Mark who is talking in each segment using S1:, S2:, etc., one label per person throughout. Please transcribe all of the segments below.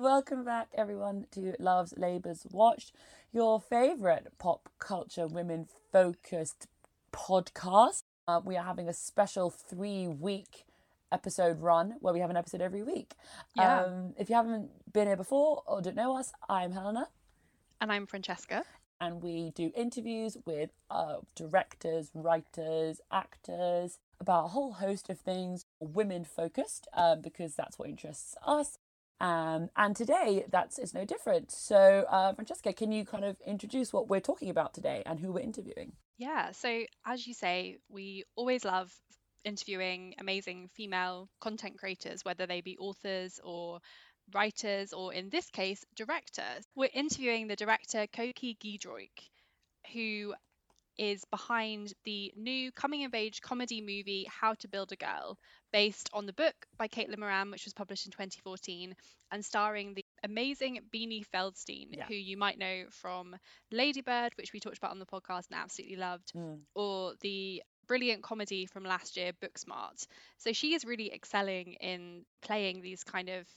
S1: Welcome back, everyone, to Love's Labours Watched, your favourite pop culture women focused podcast. Uh, we are having a special three week episode run where we have an episode every week.
S2: Yeah.
S1: Um, if you haven't been here before or don't know us, I'm Helena.
S2: And I'm Francesca.
S1: And we do interviews with uh, directors, writers, actors about a whole host of things, women focused, um, because that's what interests us. Um, and today, that's is no different. So, uh, Francesca, can you kind of introduce what we're talking about today and who we're interviewing?
S2: Yeah, so as you say, we always love interviewing amazing female content creators, whether they be authors or writers, or in this case, directors. We're interviewing the director Coky Giedroyc, who is behind the new coming of age comedy movie How to Build a Girl, based on the book by Caitlin Moran, which was published in 2014, and starring the amazing Beanie Feldstein,
S1: Yeah.
S2: who you might know from Ladybird, which we talked about on the podcast and absolutely loved,
S1: Mm.
S2: or the brilliant comedy from last year, Booksmart. So she is really excelling in playing these kind of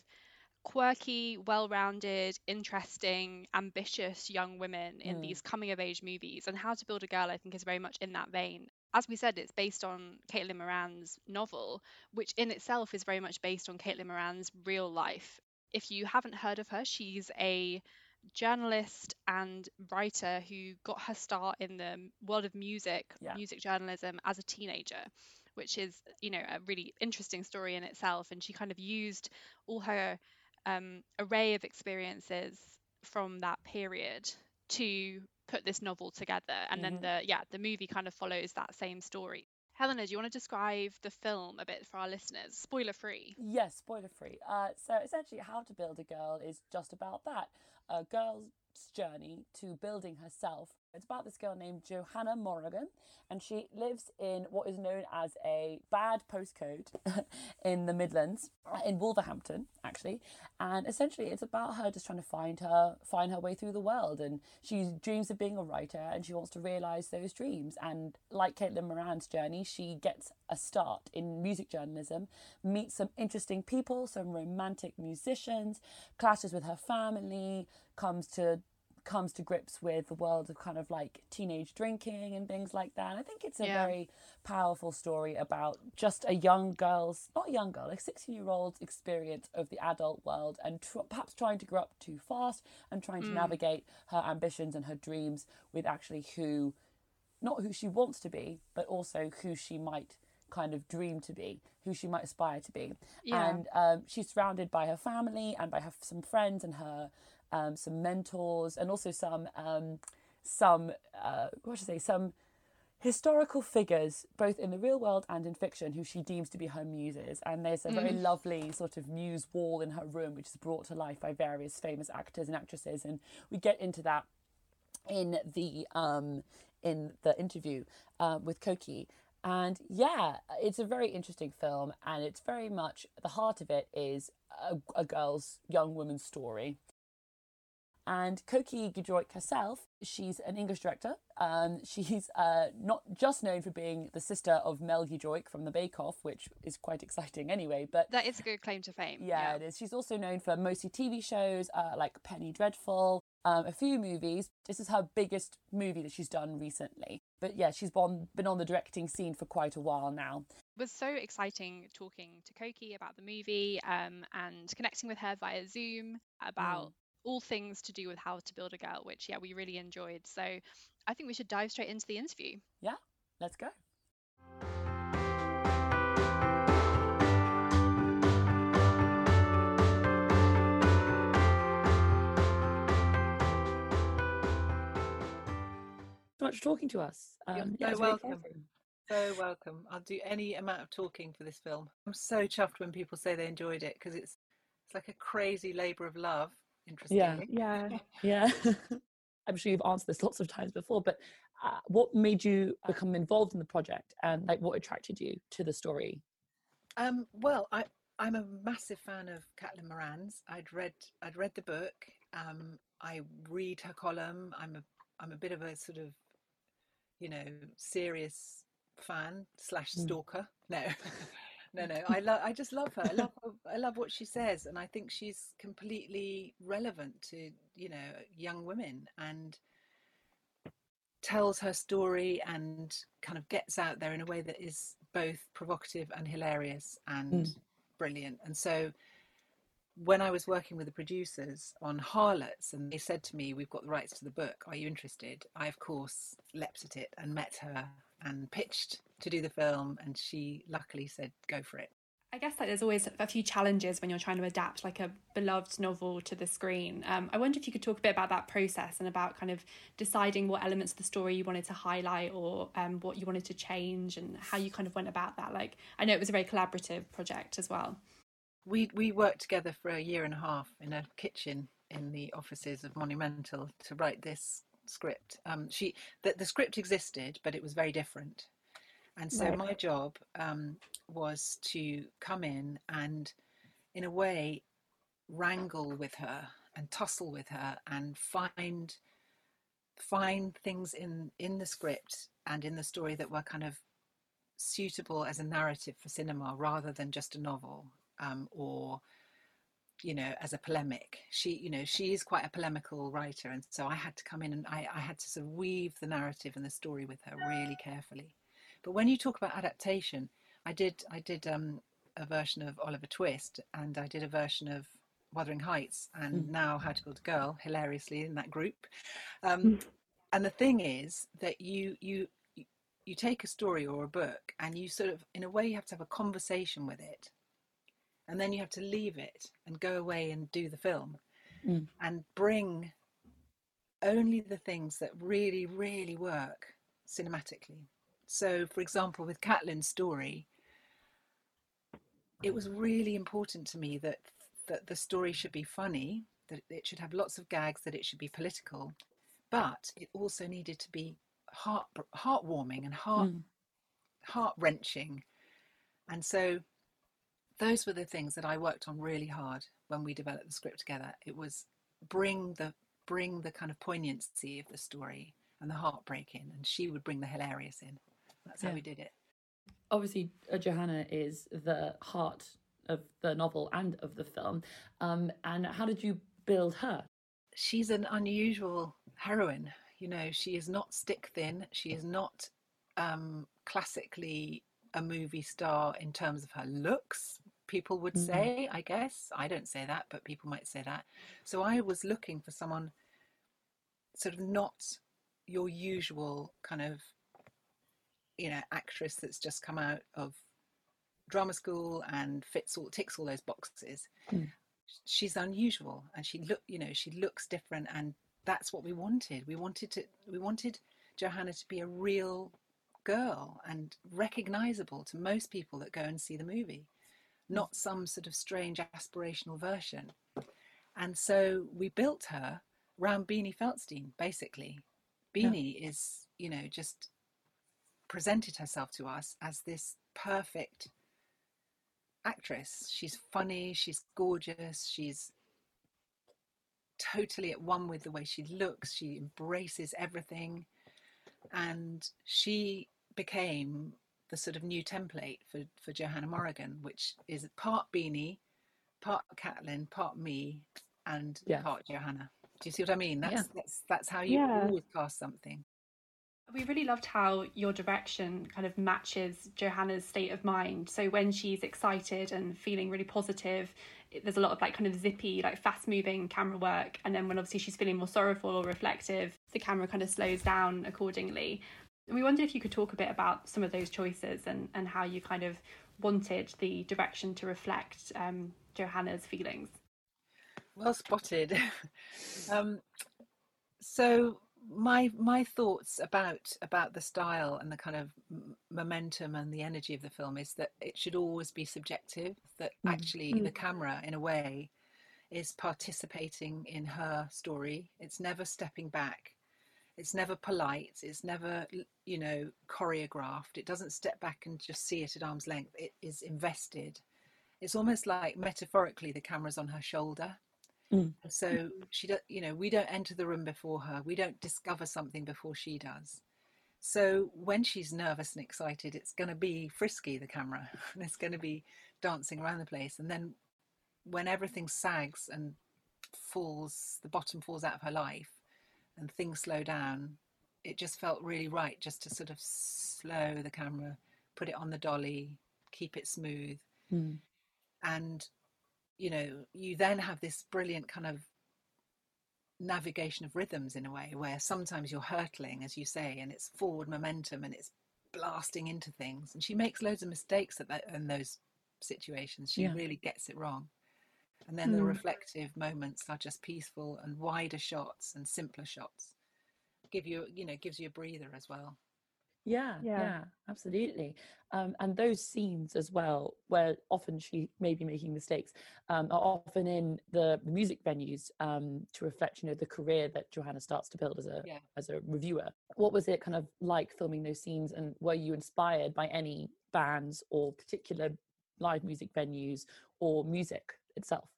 S2: quirky, well rounded, interesting, ambitious young women in
S1: Mm.
S2: these coming of age movies. And How to Build a Girl, I think, is very much in that vein. As we said, it's based on Caitlin Moran's novel, which in itself is very much based on Caitlin Moran's real life. If you haven't heard of her, she's a journalist and writer who got her start in the world of music,
S1: Yeah.
S2: music journalism as a teenager, which is, you know, a really interesting story in itself. And she kind of used all her um, array of experiences from that period to put this novel together. And
S1: Mhm.
S2: then the yeah, the movie kind of follows that same story. Helena, do you want to describe the film a bit for our listeners? Spoiler free.
S1: Yes, spoiler free. Uh, so essentially, How to Build a Girl is just about that a girl's journey to building herself. It's about this girl named Johanna Morrigan, and she lives in what is known as a bad postcode in the Midlands, in Wolverhampton, actually. And essentially, it's about her just trying to find her find her way through the world. And she dreams of being a writer, and she wants to realize those dreams. And like Caitlin Moran's journey, she gets a start in music journalism, meets some interesting people, some romantic musicians, clashes with her family, comes to comes to grips with the world of kind of like teenage drinking and things like that. And I think it's a
S2: Yeah.
S1: very powerful story about just a young girl's, not a young girl, a 16 year old's experience of the adult world and tr- perhaps trying to grow up too fast and trying to navigate her ambitions and her dreams with actually who, not who she wants to be, but also who she might kind of dream to be, who she might aspire to be.
S2: Yeah.
S1: And um, she's surrounded by her family and by her some friends and her um, some mentors and also some um, some uh, what should I say some historical figures both in the real world and in fiction who she deems to be her muses. And there's a very lovely sort of muse wall in her room which is brought to life by various famous actors and actresses. And we get into that in the um in the interview uh, with Coky. And yeah it's a very interesting film and it's very much the heart of it is a, a girl's young woman's story and Coky Giedroyc herself, she's an English director. Um, she's uh, not just known for being the sister of Mel Giedroyc from The Bake Off, which is quite exciting anyway. But
S2: That is a good claim to fame.
S1: yeah, it is. She's also known for mostly TV shows uh, like Penny Dreadful, um, a few movies. This is her biggest movie that she's done recently. But yeah, she's been, been on the directing scene for quite a while now.
S2: It was so exciting talking to Koki about the movie um, and connecting with her via Zoom about all things to do with how to build a girl, which yeah, we really enjoyed. So I think we should dive straight into the interview.
S1: Yeah, let's go. So much for talking to us.
S3: You're
S1: Um,
S3: so
S1: yeah, it's
S3: welcome.
S1: exciting.
S3: So welcome. I'll do any amount of talking for this film. I'm so chuffed when people say they enjoyed it because it's it's like a crazy labour of love. Interestingly.
S1: Yeah, yeah, yeah. I'm sure you've answered this lots of times before, but uh, what made you become involved in the project, and like what attracted you to the story?
S3: Um, well, I I'm a massive fan of Caitlin Moran's. I'd read I'd read the book. Um, I read her column. I'm a I'm a bit of a sort of you know serious fan slash
S1: Mm.
S3: stalker. No, no, no. I love. I just love her. I love. Her, I love what she says, and I think she's completely relevant to you know young women and tells her story and kind of gets out there in a way that is both provocative and hilarious and mm. brilliant. And so when I was working with the producers on Harlots and they said to me, We've got the rights to the book, are you interested? I, of course, leapt at it and met her and pitched to do the film, and she luckily said, Go for it.
S4: I guess like there's always a few challenges when you're trying to adapt like a beloved novel to the screen. Um, I wonder if you could talk a bit about that process and about kind of deciding what elements of the story you wanted to highlight or um, what you wanted to change and how you kind of went about that. Like I know it was a very collaborative project as well.
S3: We we worked together for a year and a half in a kitchen in the offices of Monumental to write this script. Um, she the, the script existed, but it was very different. And so right. my job um, was to come in and, in a way, wrangle with her and tussle with her and find find things in in the script and in the story that were kind of suitable as a narrative for cinema rather than just a novel um, or you know as a polemic she you know she is quite a polemical writer and so i had to come in and I, I had to sort of weave the narrative and the story with her really carefully but when you talk about adaptation i did i did um, a version of oliver twist and i did a version of wuthering heights and mm. now how to build a girl hilariously in that group um, mm. and the thing is that you you you take a story or a book and you sort of in a way you have to have a conversation with it and then you have to leave it and go away and do the film mm. and bring only the things that really really work cinematically so for example with Caitlin's story it was really important to me that that the story should be funny that it should have lots of gags that it should be political but it also needed to be heart heartwarming and heart mm. heart wrenching and so those were the things that I worked on really hard when we developed the script together. It was bring the bring the kind of poignancy of the story and the heartbreak in, and she would bring the hilarious in. That's yeah. how we did it.
S1: Obviously, uh, Johanna is the heart of the novel and of the film. Um, and how did you build her?
S3: She's an unusual heroine. You know, she is not stick thin. She is not um, classically a movie star in terms of her looks people would mm-hmm. say, I guess. I don't say that, but people might say that. So I was looking for someone sort of not your usual kind of, you know, actress that's just come out of drama school and fits all ticks all those boxes. Mm. She's unusual and she look, you know, she looks different and that's what we wanted. We wanted to we wanted Johanna to be a real girl and recognizable to most people that go and see the movie not some sort of strange aspirational version. And so we built her around Beanie Feldstein, basically. Beanie yeah. is, you know, just presented herself to us as this perfect actress. She's funny, she's gorgeous, she's totally at one with the way she looks, she embraces everything. And she became the sort of new template for, for Johanna Morrigan, which is part Beanie, part Caitlin, part me, and yeah. part Johanna. Do you see what I mean? That's yeah. that's that's how you yeah. always cast something.
S4: We really loved how your direction kind of matches Johanna's state of mind. So when she's excited and feeling really positive, there's a lot of like kind of zippy, like fast moving camera work. And then when obviously she's feeling more sorrowful or reflective, the camera kind of slows down accordingly. And we wondered if you could talk a bit about some of those choices and, and how you kind of wanted the direction to reflect um, Johanna's feelings.
S3: Well spotted. um, so my my thoughts about about the style and the kind of momentum and the energy of the film is that it should always be subjective. That mm. actually mm. the camera, in a way, is participating in her story. It's never stepping back it's never polite it's never you know choreographed it doesn't step back and just see it at arm's length it is invested it's almost like metaphorically the camera's on her shoulder mm. so she does you know we don't enter the room before her we don't discover something before she does So when she's nervous and excited, it's going to be frisky, the camera, and it's going to be dancing around the place. And then when everything sags and falls, the bottom falls out of her life and things slow down, it just felt really right just to sort of slow the camera, put it on the dolly, keep it smooth.
S1: Mm.
S3: And, you know, you then have this brilliant kind of navigation of rhythms in a way where sometimes you're hurtling, as you say, and it's forward momentum and it's blasting into things. And she makes loads of mistakes at that, in those situations. She
S1: Yeah.
S3: really gets it wrong. And then the
S4: Mm.
S3: reflective moments are just peaceful and wider shots and simpler shots. Give you, you know, gives you a breather as well.
S1: Yeah,
S4: Yeah.
S1: yeah, absolutely. Um, and those scenes as well, where often she may be making mistakes, um, are often in the, the music venues um, to reflect, you know, the career that Johanna starts to build as a
S3: Yeah.
S1: as a reviewer. What was it kind of like filming those scenes, and were you inspired by any bands or particular live music venues or music itself?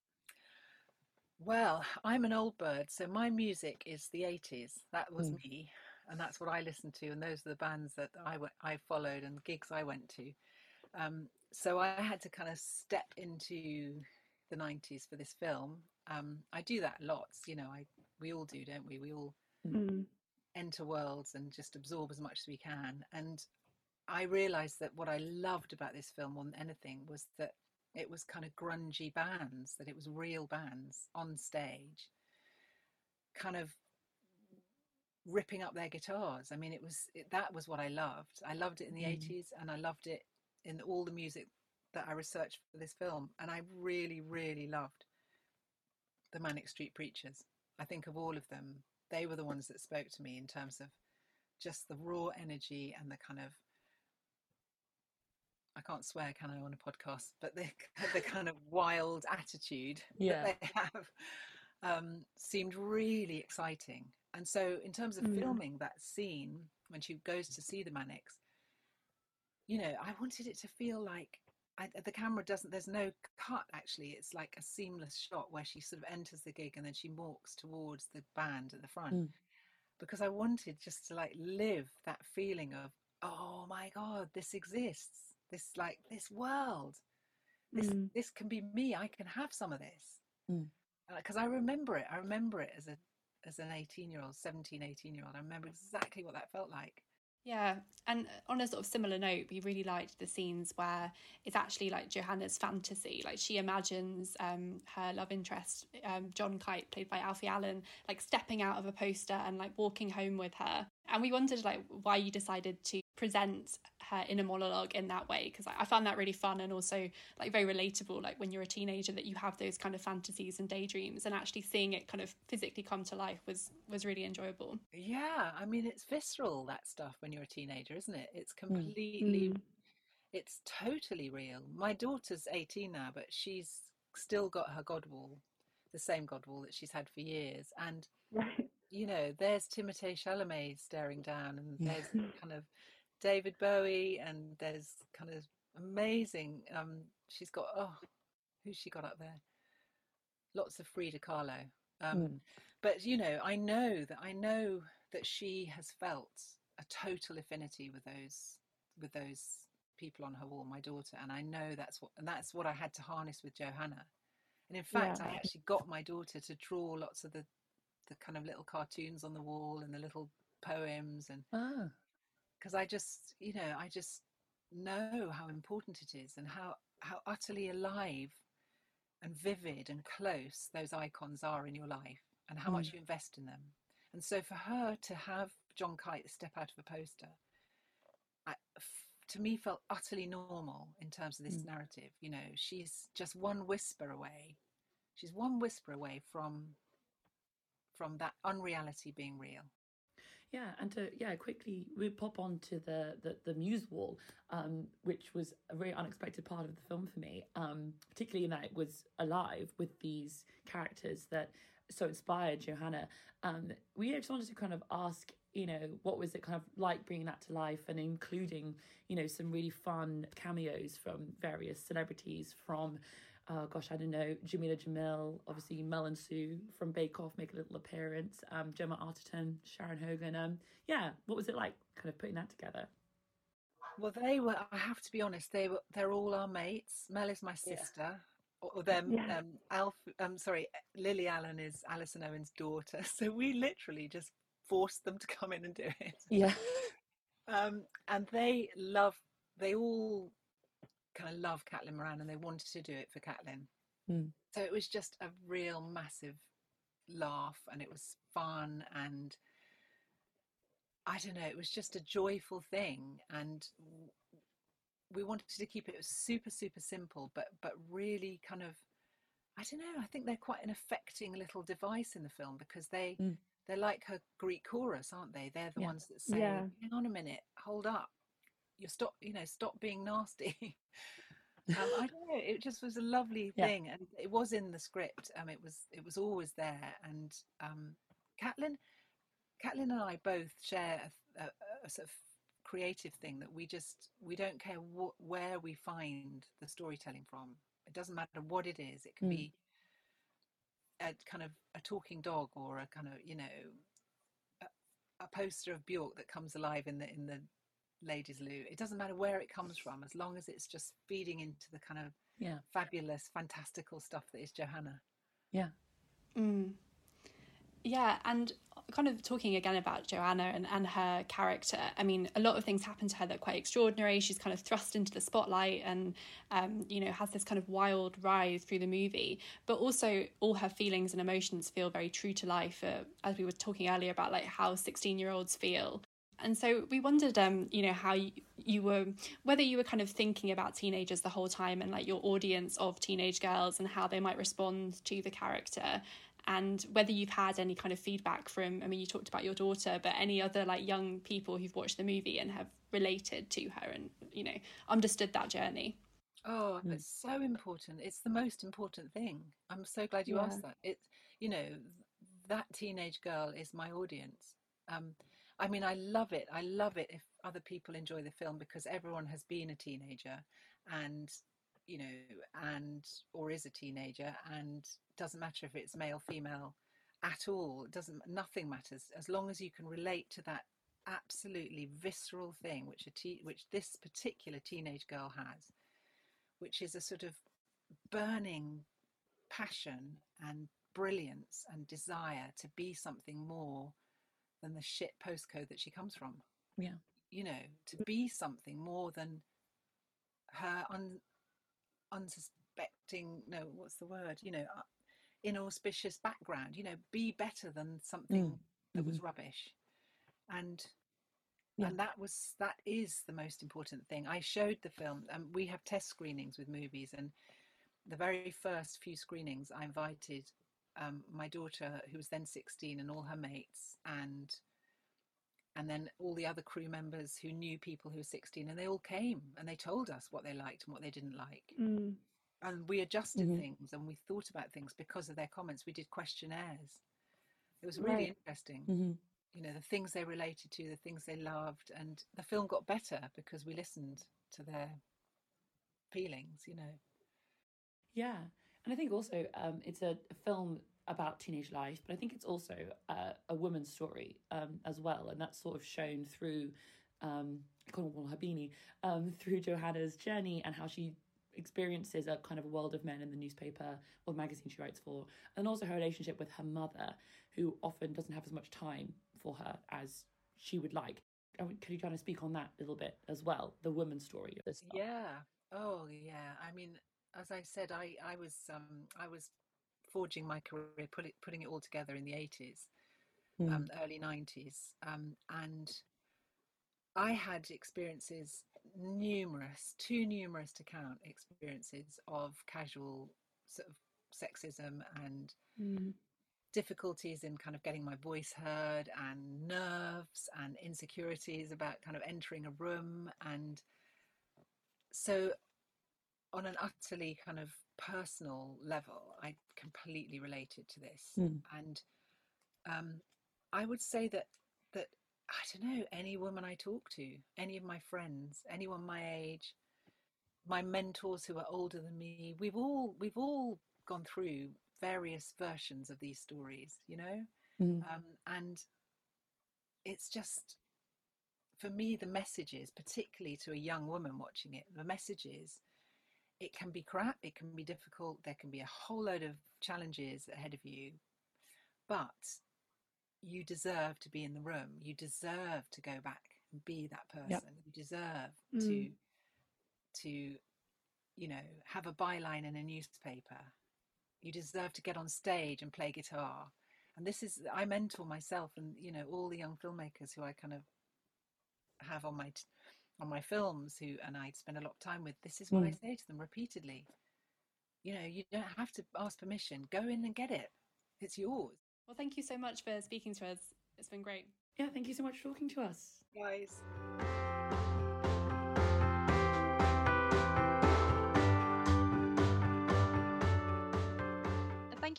S3: Well, I'm an old bird, so my music is the 80s. That was
S1: Mm.
S3: me, and that's what I listened to, and those are the bands that I I followed and gigs I went to. Um, so I had to kind of step into the 90s for this film. Um, I do that lots, you know. I we all do, don't we? We all
S4: Mm.
S3: enter worlds and just absorb as much as we can. And I realized that what I loved about this film more than anything was that it was kind of grungy bands, that it was real bands on stage, kind of ripping up their guitars. I mean, it was it, that was what I loved. I loved it in the
S1: Mm.
S3: 80s and I loved it in all the music that I researched for this film. And I really, really loved the Manic Street Preachers. I think of all of them, they were the ones that spoke to me in terms of just the raw energy and the kind of I can't swear, can I, on a podcast? But the the kind of wild attitude
S1: Yeah.
S3: that they have um, seemed really exciting. And so, in terms of
S4: Mm.
S3: filming that scene when she goes to see the Manics, you know, I wanted it to feel like I, the camera doesn't. There's no cut actually. It's like a seamless shot where she sort of enters the gig and then she walks towards the band at the front
S1: Mm.
S3: because I wanted just to like live that feeling of oh my god, this exists. This like this world. This
S4: Mm.
S3: this can be me. I can have some of this
S1: Mm.
S3: because I remember it. I remember it as a as an 18 year old, 17, 18 year old. I remember exactly what that felt like.
S4: Yeah, and on a sort of similar note, we really liked the scenes where it's actually like Johanna's fantasy. Like she imagines um, her love interest, um, John Kite, played by Alfie Allen, like stepping out of a poster and like walking home with her. And we wondered like why you decided to present her inner monologue in that way because I found that really fun and also like very relatable. Like when you're a teenager, that you have those kind of fantasies and daydreams, and actually seeing it kind of physically come to life was was really enjoyable.
S3: Yeah, I mean it's visceral that stuff when you're a teenager, isn't it? It's completely
S4: Mm.
S3: it's totally real. My daughter's 18 now, but she's still got her God wall, the same God wall that she's had for years. And, you know, there's Timothée Chalamet staring down, and there's kind of David Bowie, and there's kind of amazing. Um, she's got, oh, who's she got up there? Lots of Frida Kahlo. Um,
S1: Mm.
S3: But, you know, I know that I know that she has felt a total affinity with those with those people on her wall, my daughter, and I know that's what and that's what I had to harness with Johanna. And in fact, I actually got my daughter to draw lots of the the kind of little cartoons on the wall and the little poems and
S1: Ah,
S3: because I just, you know, I just know how important it is and how how utterly alive and vivid and close those icons are in your life and how much
S1: Mm.
S3: you invest in them. And so for her to have John Kite step out of a poster, I, to me felt utterly normal in terms of this
S1: Mm.
S3: narrative. You know, she's just one whisper away. She's one whisper away from from that unreality being real.
S1: Yeah, and to yeah quickly we pop on to the the, the muse wall, um, which was a very unexpected part of the film for me, um, particularly in that it was alive with these characters that so inspired Johanna. Um, we just wanted to kind of ask, you know, what was it kind of like bringing that to life and including, you know, some really fun cameos from various celebrities from oh gosh, I don't know, Jameela Jamil, obviously Mel and Sue from Bake Off make a little appearance, um, Gemma Arterton, Sharon Horgan. Um, yeah, what was it like kind of putting that together?
S3: Well, they were. I have to be honest. They were. They're all our mates. Mel is my sister. Yeah. Or them, yeah. um, Alf. Um, sorry, Lily Allen is Alison Owen's daughter. So we literally just forced them to come in and do it.
S1: Yeah.
S3: um, and they love. They all kind of love Caitlin Moran, and they wanted to do it for Caitlin. Mm. So it was just a real massive laugh, and it was fun and I don't know, it was just a joyful thing. And we wanted to keep it super, super simple, but but really kind of I don't know, I think they're quite an affecting little device in the film because they mm. they're like her Greek chorus, aren't they? They're the yeah. ones that say, yeah. hang on a minute, hold up. You stop, you know, stop being nasty. um, I don't know. It just was a lovely yeah. thing, and it was in the script. Um, it was it was always there. And um, Caitlin, Caitlin and I both share a, a, a, sort of creative thing that we just we don't care wh- where we find the storytelling from. It doesn't matter what it is. It can mm. be a kind of a talking dog or a kind of you know a, a poster of Bjork that comes alive in the in the ladies' loo. It doesn't matter where it comes from, as long as it's just feeding into the kind of
S1: yeah
S3: fabulous, fantastical stuff that is Johanna.
S1: Yeah.
S4: Mm. Yeah, and kind of talking again about Joanna and, and her character, I mean, a lot of things happen to her that are quite extraordinary. She's kind of thrust into the spotlight and, um, you know, has this kind of wild rise through the movie. But also, all her feelings and emotions feel very true to life, uh, as we were talking earlier about, like, how 16 year olds feel. And so we wondered, um, you know, how you, you were, whether you were kind of thinking about teenagers the whole time and like your audience of teenage girls and how they might respond to the character, and whether you've had any kind of feedback from i mean you talked about your daughter but any other like young people who've watched the movie and have related to her and you know understood that journey.
S3: Oh it's so important. It's the most important thing. I'm so glad you yeah. asked that. It's you know that teenage girl is my audience. Um i mean i love it i love it if other people enjoy the film because everyone has been a teenager and you know, and or is a teenager, and doesn't matter if it's male, female, at all. It doesn't. Nothing matters as long as you can relate to that absolutely visceral thing which a te- which this particular teenage girl has, which is a sort of burning passion and brilliance and desire to be something more than the shit postcode that she comes from.
S1: Yeah.
S3: You know, to be something more than her un- unsuspecting no what's the word you know uh, inauspicious background you know be better than something mm. that mm-hmm. was rubbish and yeah. and that was that is the most important thing i showed the film and we have test screenings with movies and the very first few screenings i invited um, my daughter who was then 16 and all her mates and and then all the other crew members who knew people who were 16 and they all came and they told us what they liked and what they didn't like
S4: mm.
S3: and we adjusted mm-hmm. things and we thought about things because of their comments we did questionnaires it was really right. interesting
S1: mm-hmm.
S3: you know the things they related to the things they loved and the film got better because we listened to their feelings you know
S1: yeah and i think also um, it's a, film about teenage life, but I think it's also uh, a woman's story um, as well, and that's sort of shown through um, Habini, um, through Johanna's journey and how she experiences a kind of a world of men in the newspaper or the magazine she writes for, and also her relationship with her mother, who often doesn't have as much time for her as she would like. Could you kind of speak on that a little bit as well, the woman's story of this?
S3: Yeah. Oh, yeah. I mean, as I said, I I was um I was forging my career, put it, putting it all together in the 80s, mm. um, early 90s. Um, and I had experiences, numerous, too numerous to count, experiences of casual sort of sexism and
S4: mm.
S3: difficulties in kind of getting my voice heard and nerves and insecurities about kind of entering a room. And so, on an utterly kind of personal level, I completely related to this,
S1: mm.
S3: and um, I would say that that I don't know any woman I talk to, any of my friends, anyone my age, my mentors who are older than me, we've all we've all gone through various versions of these stories, you know,
S1: Mm.
S3: um, and it's just for me the messages, particularly to a young woman watching it, the messages. It can be crap. It can be difficult. There can be a whole load of challenges ahead of you, but you deserve to be in the room. You deserve to go back and be that person. You deserve
S4: Mm.
S3: to to you know have a byline in a newspaper. You deserve to get on stage and play guitar. And this is I mentor myself and you know all the young filmmakers who I kind of have on my t- on my films who and I spend a lot of time with. This is what I
S1: Mm.
S3: say to them repeatedly. You know, you don't have to ask permission. Go in and get it. It's yours.
S4: Well, thank you so much for speaking to us. It's been great.
S1: Yeah, thank you so much for talking to us.
S3: Guys.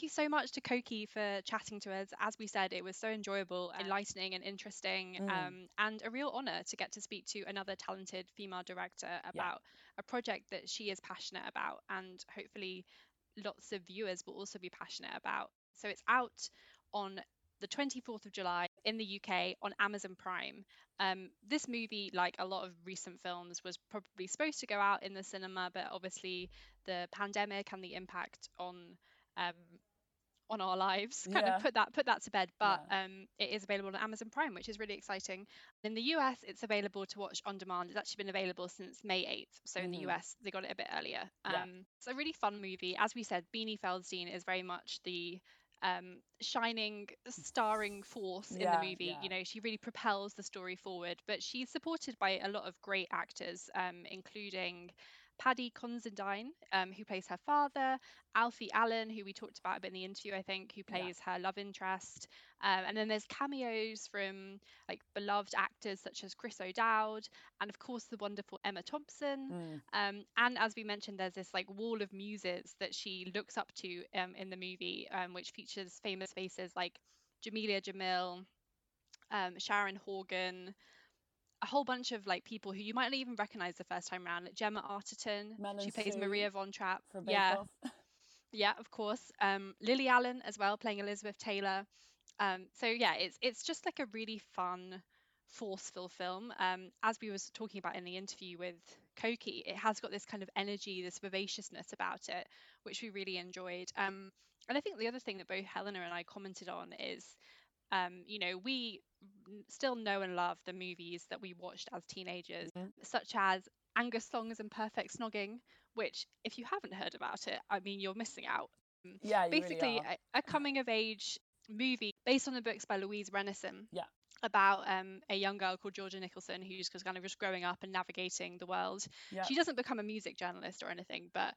S2: You so much to Coky for chatting to us. As we said, it was so enjoyable, enlightening, and interesting,
S1: Mm.
S2: um, and a real honour to get to speak to another talented female director about a project that she is passionate about, and hopefully lots of viewers will also be passionate about. So it's out on the 24th of July in the UK on Amazon Prime. Um, this movie, like a lot of recent films, was probably supposed to go out in the cinema, but obviously the pandemic and the impact on um, on our lives kind
S1: Yeah.
S2: of put that put that to bed. But um, it is available on Amazon Prime, which is really exciting. In the US, it's available to watch on demand. It's actually been available since May 8th. So in the
S1: Mhm.
S2: US, they got it a bit earlier.
S1: Yeah.
S2: Um, It's a really fun movie. As we said, Beanie Feldstein is very much the um, shining, starring force in
S1: Yeah,
S2: the movie.
S1: yeah.
S2: You know, she really propels the story forward. But she's supported by a lot of great actors, um, including Paddy Considine, um, who plays her father, Alfie Allen, who we talked about a bit in the interview, I think, who
S1: Yeah.
S2: plays her love interest. Um, and then there's cameos from like beloved actors such as Chris O'Dowd, and of course the wonderful Emma Thompson.
S1: Mm.
S2: Um, and as we mentioned, there's this like wall of muses that she looks up to um, in the movie, um, which features famous faces like Jameela Jamil, um, Sharon Horgan, a whole bunch of like people who you might not even recognize the first time around. Like Gemma Arterton,
S1: Mel
S2: she plays
S1: Sue
S2: Maria von Trapp. Yeah, yeah, of course. Um, Lily Allen as well, playing Elizabeth Taylor. Um, so yeah, it's it's just like a really fun, forceful film. Um, as we was talking about in the interview with Coky, it has got this kind of energy, this vivaciousness about it, which we really enjoyed. Um, and I think the other thing that both Helena and I commented on is, um, you know, we still know and love the movies that we watched as teenagers,
S1: Mhm.
S2: such as Angus Thongs and Perfect Snogging, which, if you haven't heard about it, I mean, you're missing out. Um,
S1: Yeah, you
S2: Basically,
S1: really
S2: a, a coming of age movie based on the books by Louise Rennison.
S1: Yeah.
S2: About um, a young girl called Georgia Nicholson who's kind of just growing up and navigating the world.
S1: Yeah.
S2: She doesn't become a music journalist or anything, but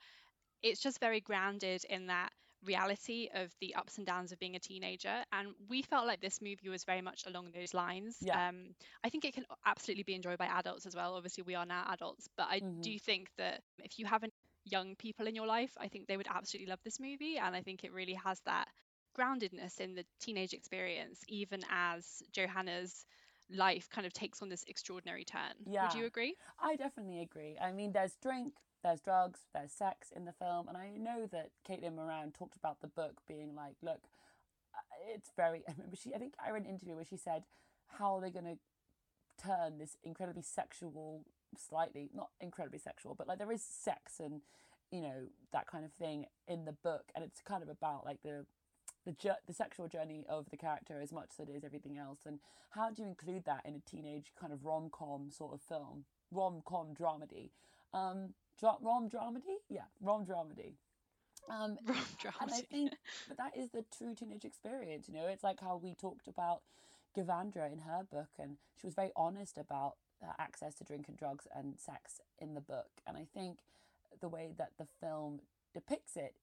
S2: it's just very grounded in that reality of the ups and downs of being a teenager. And we felt like this movie was very much along those lines.
S1: Yeah.
S2: Um, I think it can absolutely be enjoyed by adults as well. Obviously, we are now adults, but I
S1: Mhm.
S2: do think that if you have any young people in your life, I think they would absolutely love this movie. And I think it really has that groundedness in the teenage experience, even as Johanna's life kind of takes on this extraordinary turn.
S1: Yeah.
S2: Would you agree?
S1: I definitely agree. I mean, there's drink, there's drugs, there's sex in the film, and I know that Caitlin Moran talked about the book being like, look, uh, it's very. I remember she. I think I read an interview where she said, "How are they going to turn this incredibly sexual, slightly not incredibly sexual, but like there is sex and you know that kind of thing in the book, and it's kind of about like the." The, jour- the sexual journey of the character as much as it is everything else and how do you include that in a teenage kind of rom-com sort of film rom-com dramedy um dra- rom dramedy yeah rom dramedy um and I think that that is the true teenage experience. You know, it's like how we talked about Gavandra in her book, and she was very honest about uh, access to drink and drugs and sex in the book. And I think the way that the film depicts it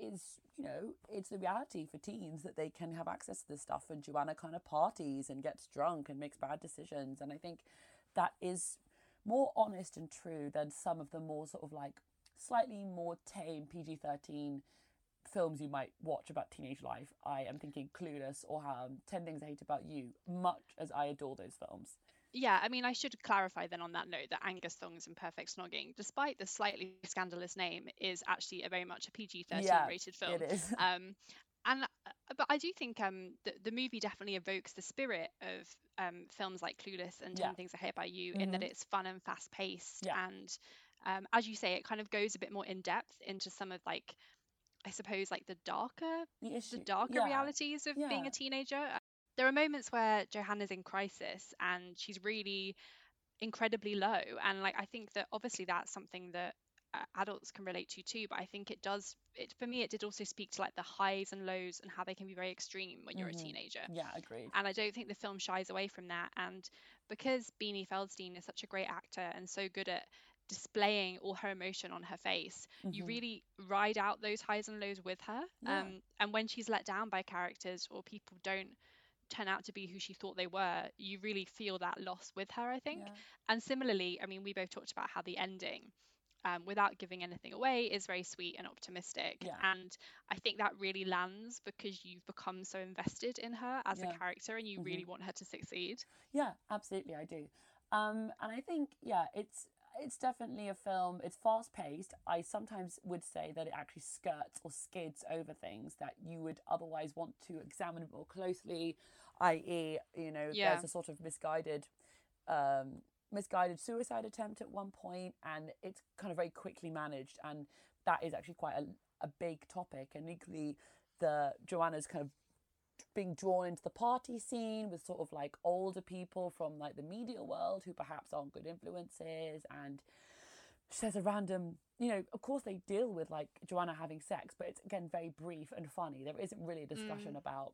S1: is, you know, it's the reality for teens that they can have access to this stuff. And Joanna kind of parties and gets drunk and makes bad decisions. And I think that is more honest and true than some of the more sort of like slightly more tame PG 13 films you might watch about teenage life, I am thinking Clueless or um, Ten Things I Hate About You, much as I adore those films.
S2: Yeah, I mean, I should clarify then on that note that Angus Thongs and Perfect Snogging, despite the slightly scandalous name, is actually a very much a PG 13
S1: Yeah,
S2: rated film.
S1: It is.
S2: Um, and but I do think um, the, the movie definitely evokes the spirit of um, films like Clueless and Ten
S1: Yeah.
S2: Things I Hate About You in that
S1: Mhm.
S2: it's fun and fast paced.
S1: Yeah.
S2: And um, as you say, it kind of goes a bit more in depth into some of like, I suppose, like the darker
S1: the
S2: the darker
S1: yeah.
S2: realities of being a teenager. There are moments where Johanna's in crisis and she's really incredibly low. And like I think that obviously that's something that uh, adults can relate to too. But I think it does. It for me, it did also speak to like the highs and lows and how they can be very extreme when you're
S1: Mhm.
S2: a teenager.
S1: Yeah, agreed.
S2: And I don't think the film shies away from that. And because Beanie Feldstein is such a great actor and so good at displaying all her emotion on her face, you
S1: Mhm.
S2: really ride out those highs and lows with her.
S1: Yeah.
S2: Um, and when she's let down by characters or people don't turn out to be who she thought they were, you really feel that loss with her, I think.
S1: Yeah.
S2: And similarly, I mean, we both talked about how the ending, um, without giving anything away, is very sweet and optimistic.
S1: Yeah.
S2: And I think that really lands because you've become so invested in her as
S1: Yeah.
S2: a character and you
S1: Mhm.
S2: really want her to succeed.
S1: Yeah, absolutely, I do. Um, and I think, yeah, it's it's definitely a film. It's fast paced. I sometimes would say that it actually skirts or skids over things that you would otherwise want to examine more closely, i.e., you know,
S2: Yeah.
S1: there's a sort of misguided, um, misguided suicide attempt at one point, and it's kind of very quickly managed, and that is actually quite a, a big topic. And equally, the Joanna's kind of being drawn into the party scene with sort of like older people from like the media world who perhaps aren't good influences and there's a random you know of course they deal with like joanna having sex but it's again very brief and funny there isn't really a mm. discussion about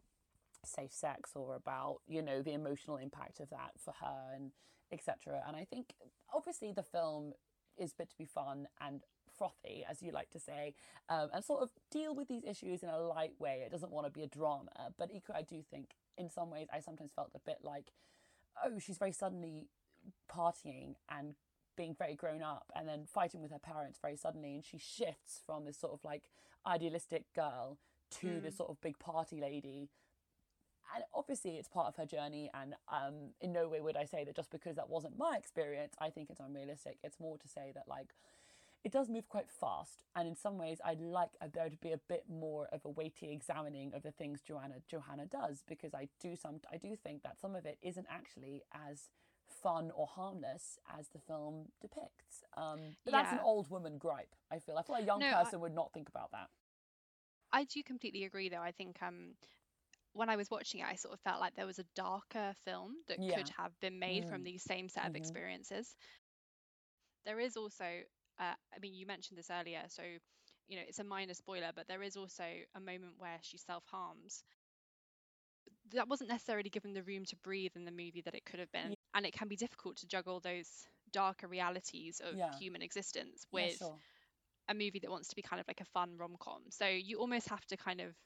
S1: safe sex or about you know the emotional impact of that for her and etc and i think obviously the film is meant to be fun and frothy as you like to say um, and sort of deal with these issues in a light way. It doesn't want to be a drama. But equally i do think in some ways i sometimes felt a bit like oh she's very suddenly partying and being very grown up and then fighting with her parents very suddenly and she shifts from this sort of like idealistic girl to this sort of big party lady and obviously it's part of her journey and um in no way would i say that just because that wasn't my experience i think it's unrealistic. It's more to say that like it does move quite fast and in some ways i'd like there to be a bit more of a weighty examining of the things joanna johanna does because i do some i do think that some of it isn't actually as fun or harmless as the film depicts. Um but that's an old woman gripe i feel. I feel like a young
S2: No, I-
S1: person would not think about that.
S2: I do completely agree, though. I think um, when I was watching it, I sort of felt like there was a darker film that
S1: Yeah.
S2: could have been made from
S1: Mm.
S2: these same set of
S1: Mhm.
S2: experiences. There is also, uh, I mean, you mentioned this earlier, so you know it's a minor spoiler, but there is also a moment where she self harms. That wasn't necessarily given the room to breathe in the movie that it could have been, and it can be difficult to juggle those darker realities of
S1: Yeah.
S2: human existence
S1: Yeah,
S2: with
S1: sure.
S2: a movie that wants to be kind of like a fun rom com. So you almost have to kind of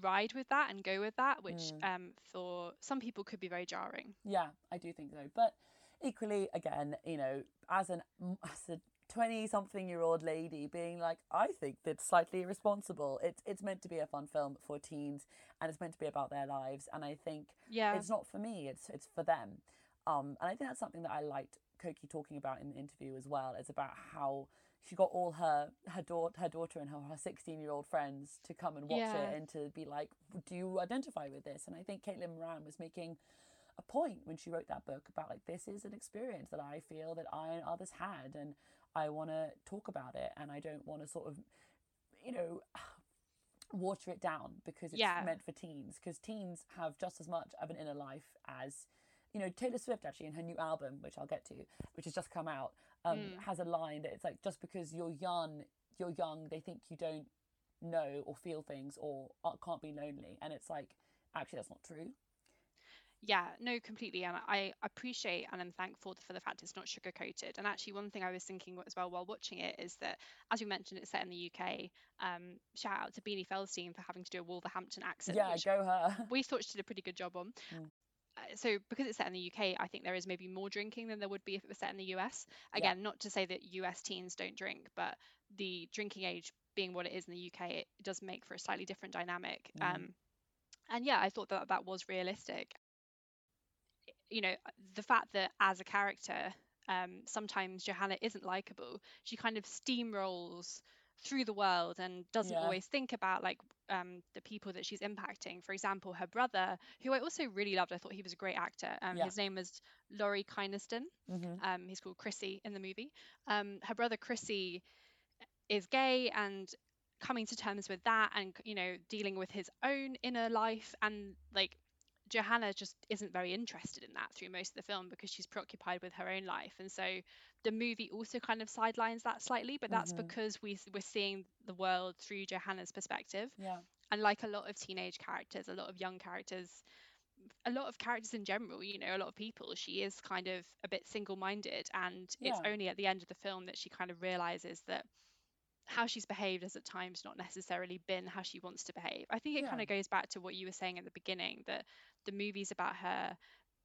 S2: ride with that and go with that, which
S1: Mm.
S2: um, for some people could be very jarring.
S1: Yeah, I do think so. But equally, again, you know, as an as a twenty-something year old lady being like, I think that's slightly irresponsible. It's it's meant to be a fun film for teens, and it's meant to be about their lives. And I think
S2: Yeah.
S1: it's not for me. It's it's for them. Um, and I think that's something that I liked Coky talking about in the interview as well. It's about how she got all her her daughter her daughter and her her sixteen year old friends to come and watch
S2: Yeah.
S1: it and to be like, do you identify with this? And I think Caitlin Moran was making a point when she wrote that book about like this is an experience that I feel that I and others had and I want to talk about it and I don't want to sort of you know water it down because it's
S2: Yeah.
S1: meant for teens because teens have just as much of an inner life as you know Taylor Swift actually in her new album which I'll get to which has just come out um,
S2: Mm.
S1: has a line that it's like just because you're young you're young they think you don't know or feel things or can't be lonely and it's like actually that's not true
S2: Yeah, no, completely. And I appreciate and I'm thankful for the fact it's not sugar coated. And actually, one thing I was thinking as well while watching it is that, as you mentioned, it's set in the UK. Um, shout out to Beanie Feldstein for having to do a Wolverhampton accent,
S1: yeah go her
S2: we thought she did a pretty good job on.
S1: Mm.
S2: Uh, so because it's set in the UK, I think there is maybe more drinking than there would be if it was set in the US.
S1: Yeah.
S2: Again, not to say that US teens don't drink, but the drinking age being what it is in the UK, it does make for a slightly different dynamic.
S1: Mm.
S2: Um, and yeah, I thought that that was realistic. You know, the fact that as a character, um, sometimes Johanna isn't likable. She kind of steamrolls through the world and doesn't
S1: Yeah.
S2: always think about like um, the people that she's impacting. For example, her brother, who I also really loved. I thought he was a great actor. Um,
S1: Yeah.
S2: His name was Laurie Kynaston.
S1: hmm
S2: Um, he's called Chrissy in the movie. Um, her brother Chrissy is gay and coming to terms with that and you know dealing with his own inner life and like Johanna just isn't very interested in that through most of the film because she's preoccupied with her own life and so the movie also kind of sidelines that slightly but that's
S1: Mhm.
S2: because we we're seeing the world through Johanna's perspective
S1: Yeah.
S2: and like a lot of teenage characters a lot of young characters a lot of characters in general you know a lot of people she is kind of a bit single-minded and it's only at the end of the film that she kind of realizes that how she's behaved has at times not necessarily been how she wants to behave i think it
S1: Yeah.
S2: kind of goes back to what you were saying at the beginning that the movie's about her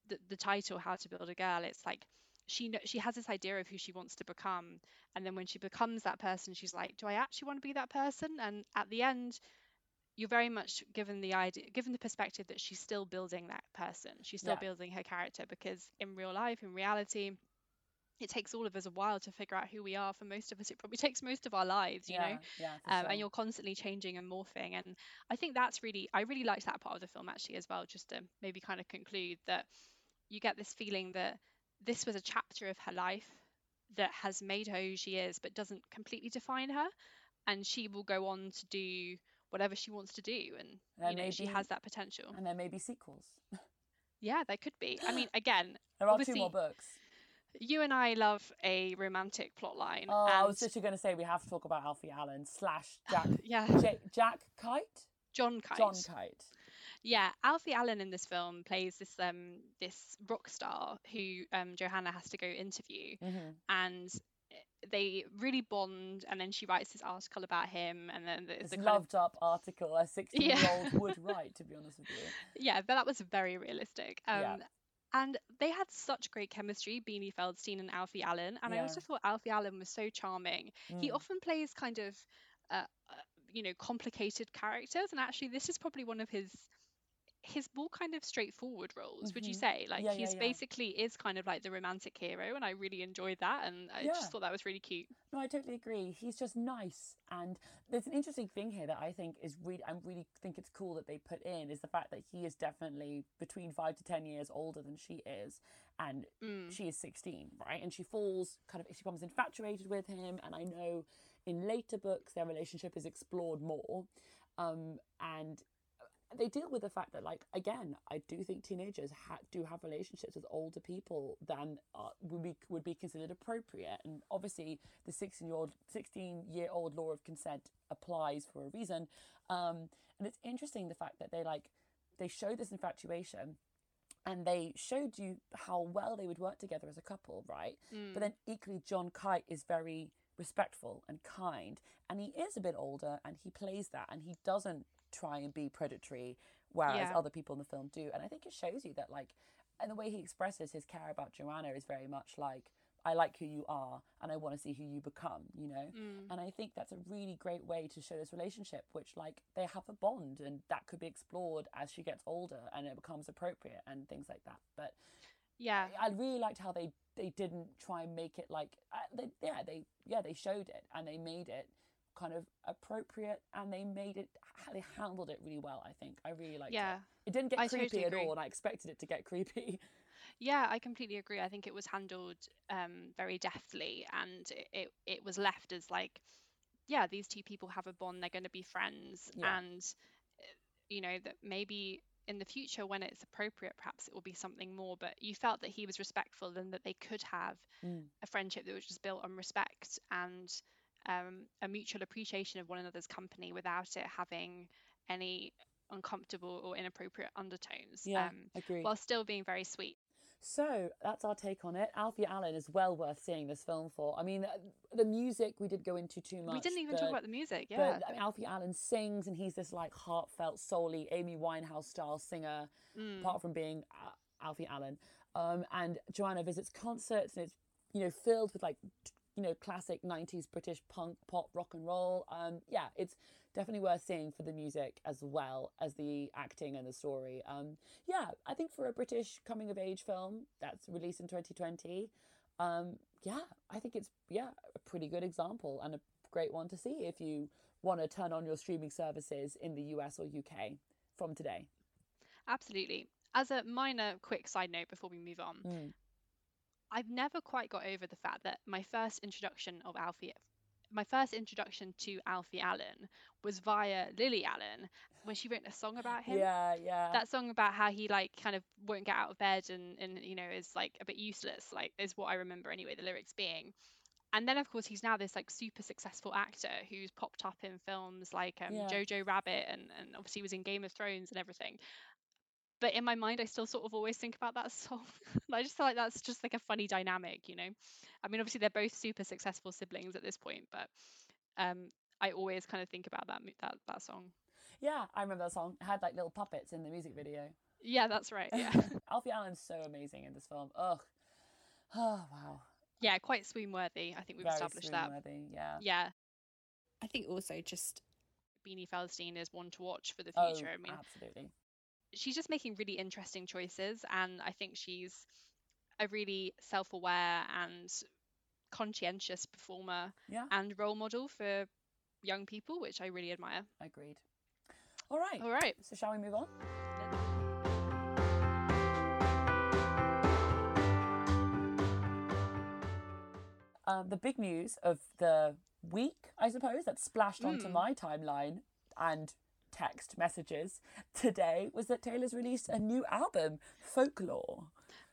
S2: the, the title how to build a girl it's like she she has this idea of who she wants to become and then when she becomes that person she's like do i actually want to be that person and at the end you're very much given the idea given the perspective that she's still building that person she's still
S1: Yeah.
S2: building her character because in real life in reality it takes all of us a while to figure out who we are for most of us it probably takes most of our lives you
S1: yeah.
S2: know
S1: Yeah.
S2: Um,
S1: sure.
S2: and you're constantly changing and morphing and i think that's really i really liked that part of the film actually as well just to maybe kind of conclude that you get this feeling that this was a chapter of her life that has made her who she is but doesn't completely define her and she will go on to do whatever she wants to do and you know she has that potential
S1: and there may be sequels.
S2: yeah there could be i mean again
S1: There are two more books.
S2: you and i love a romantic plot line
S1: Oh, I was literally going to say we have to talk about Alfie Allen slash Jack
S2: yeah
S1: J- Jack Kite.
S2: john kite
S1: John Kite.
S2: Yeah, Alfie Allen in this film plays this um this rock star who um Johanna has to go interview
S1: hmm
S2: and eh, they really bond and then she writes this article about him and then there's
S1: This
S2: the kind of
S1: loved up article a 16 year old would write, to be honest with you.
S2: yeah, but that was very realistic. Um
S1: Yeah.
S2: and they had such great chemistry, Beanie Feldstein and Alfie Allen. And I also thought Alfie Allen was so charming. He
S1: Mm.
S2: often plays kind of, uh, uh, you know, complicated characters, and actually, this is probably one of his his more kind of straightforward roles. Would you
S1: Mhm.
S2: say? Like
S1: Yeah, yeah,
S2: he's
S1: yeah.
S2: basically is kind of like the romantic hero, and I really enjoyed that, and I
S1: Yeah.
S2: just thought that was really cute.
S1: No, I totally agree. He's just nice, and there's an interesting thing here that I think is really, I really think it's cool that they put in is the fact that he is definitely between five to ten years older than she is, and
S2: Mm.
S1: she is sixteen, right? And she falls kind of, she becomes infatuated with him, and I know in later books their relationship is explored more, um, and they deal with the fact that like again i do think teenagers ha- do have relationships with older people than uh, would be would be considered appropriate. And obviously the 16 year old 16 year old law of consent applies for a reason. Um and it's interesting the fact that they like they show this infatuation and they showed you how well they would work together as a couple right?
S2: Mm.
S1: but then equally john kite is very respectful and kind and he is a bit older and he plays that and he doesn't try and be predatory whereas
S2: Yeah.
S1: other people in the film do and i think it shows you that like and the way he expresses his care about joanna is very much like i like who you are and i want to see who you become you know
S2: Mm.
S1: and i think that's a really great way to show this relationship which like they have a bond and that could be explored as she gets older and it becomes appropriate and things like that but
S2: Yeah.
S1: I really liked how they they didn't try and make it like uh, they, yeah they yeah they showed it and they made it kind of appropriate and they made it they handled it really well I think I really liked
S2: Yeah.
S1: it it didn't get
S2: I
S1: creepy
S2: totally
S1: at
S2: agree.
S1: all and I expected it to get creepy
S2: Yeah, I completely agree. I think it was handled um, very deftly, and it, it it was left as like, yeah, these two people have a bond. They're going to be friends,
S1: Yeah.
S2: and uh, you know that maybe in the future when it's appropriate, perhaps it will be something more. But you felt that he was respectful and that they could have
S1: Mm.
S2: a friendship that was just built on respect and um, a mutual appreciation of one another's company without it having any uncomfortable or inappropriate undertones.
S1: yeah
S2: Um,
S1: agreed
S2: while still being very sweet.
S1: So that's our take on it. Alfie Allen is well worth seeing this film for. I mean, the music we did go into too much.
S2: we didn't even
S1: but,
S2: talk about the music. Yeah.
S1: But Alfie Allen sings, and he's this like heartfelt, solely Amy Winehouse style singer.
S2: Mm.
S1: Apart from being uh, Alfie Allen, um, and Joanna visits concerts, and it's you know filled with like t- you know, classic 90s British punk, pop, rock and roll. Um, yeah, it's definitely worth seeing for the music as well as the acting and the story. Um, yeah, I think for a British coming of age film that's released in 2020, um, yeah, I think it's yeah a pretty good example and a great one to see if you want to turn on your streaming services in the US or UK from today.
S2: Absolutely. As a minor quick side note before we move on,
S1: Mm.
S2: I've never quite got over the fact that my first introduction of Alfie, my first introduction to Alfie Allen was via Lily Allen when she wrote a song about him.
S1: Yeah, yeah.
S2: That song about how he like kind of won't get out of bed and and you know is like a bit useless, like is what I remember anyway. The lyrics being. And then of course he's now this like super successful actor who's popped up in films like um,
S1: Yeah.
S2: Jojo Rabbit and and obviously was in Game of Thrones and everything but in my mind, I still sort of always think about that song. I just feel like that's just like a funny dynamic, you know. I mean, obviously they're both super successful siblings at this point, but um, I always kind of think about that that that song.
S1: yeah, I remember that song. It had like little puppets in the music video.
S2: Yeah, that's right. Yeah,
S1: Alfie Allen's so amazing in this film. Ugh. Oh, wow.
S2: yeah, quite swoon worthy. I think we've
S1: Very
S2: established that.
S1: swoon-worthy, Yeah.
S2: Yeah,
S5: I think also just
S2: Beanie Feldstein is one to watch for the
S1: Oh,
S2: future. I mean,
S1: absolutely.
S2: She's just making really interesting choices, and I think she's a really self-aware and conscientious performer
S1: Yeah,
S2: and role model for young people, which I really admire.
S1: agreed. All right.
S2: All right.
S1: So, shall we move on? Um, the big news of the week, I suppose, that splashed onto
S2: Mm.
S1: my timeline and text messages today was that Taylor's released a new album, Folklore.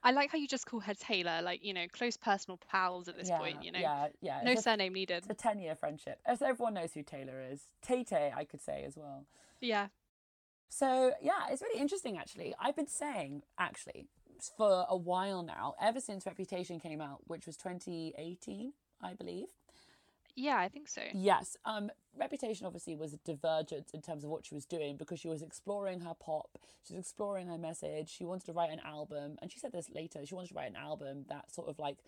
S2: I like how you just call her Taylor, like, you know, close personal pals at this
S1: yeah,
S2: point, you know.
S1: Yeah, yeah.
S2: No
S1: it's, a,
S2: surname needed.
S1: it's a 10 year friendship. As everyone knows who Taylor is. Tay Tay, I could say as well.
S2: Yeah.
S1: So yeah, it's really interesting actually. I've been saying actually for a while now, ever since Reputation came out, which was 2018, I believe.
S2: Yeah, I think so.
S1: Yes, um, Reputation obviously was a in terms of what she was doing because she was exploring her pop, she was exploring her message. She wanted to write an album, and she said this later. She wanted to write an album that sort of like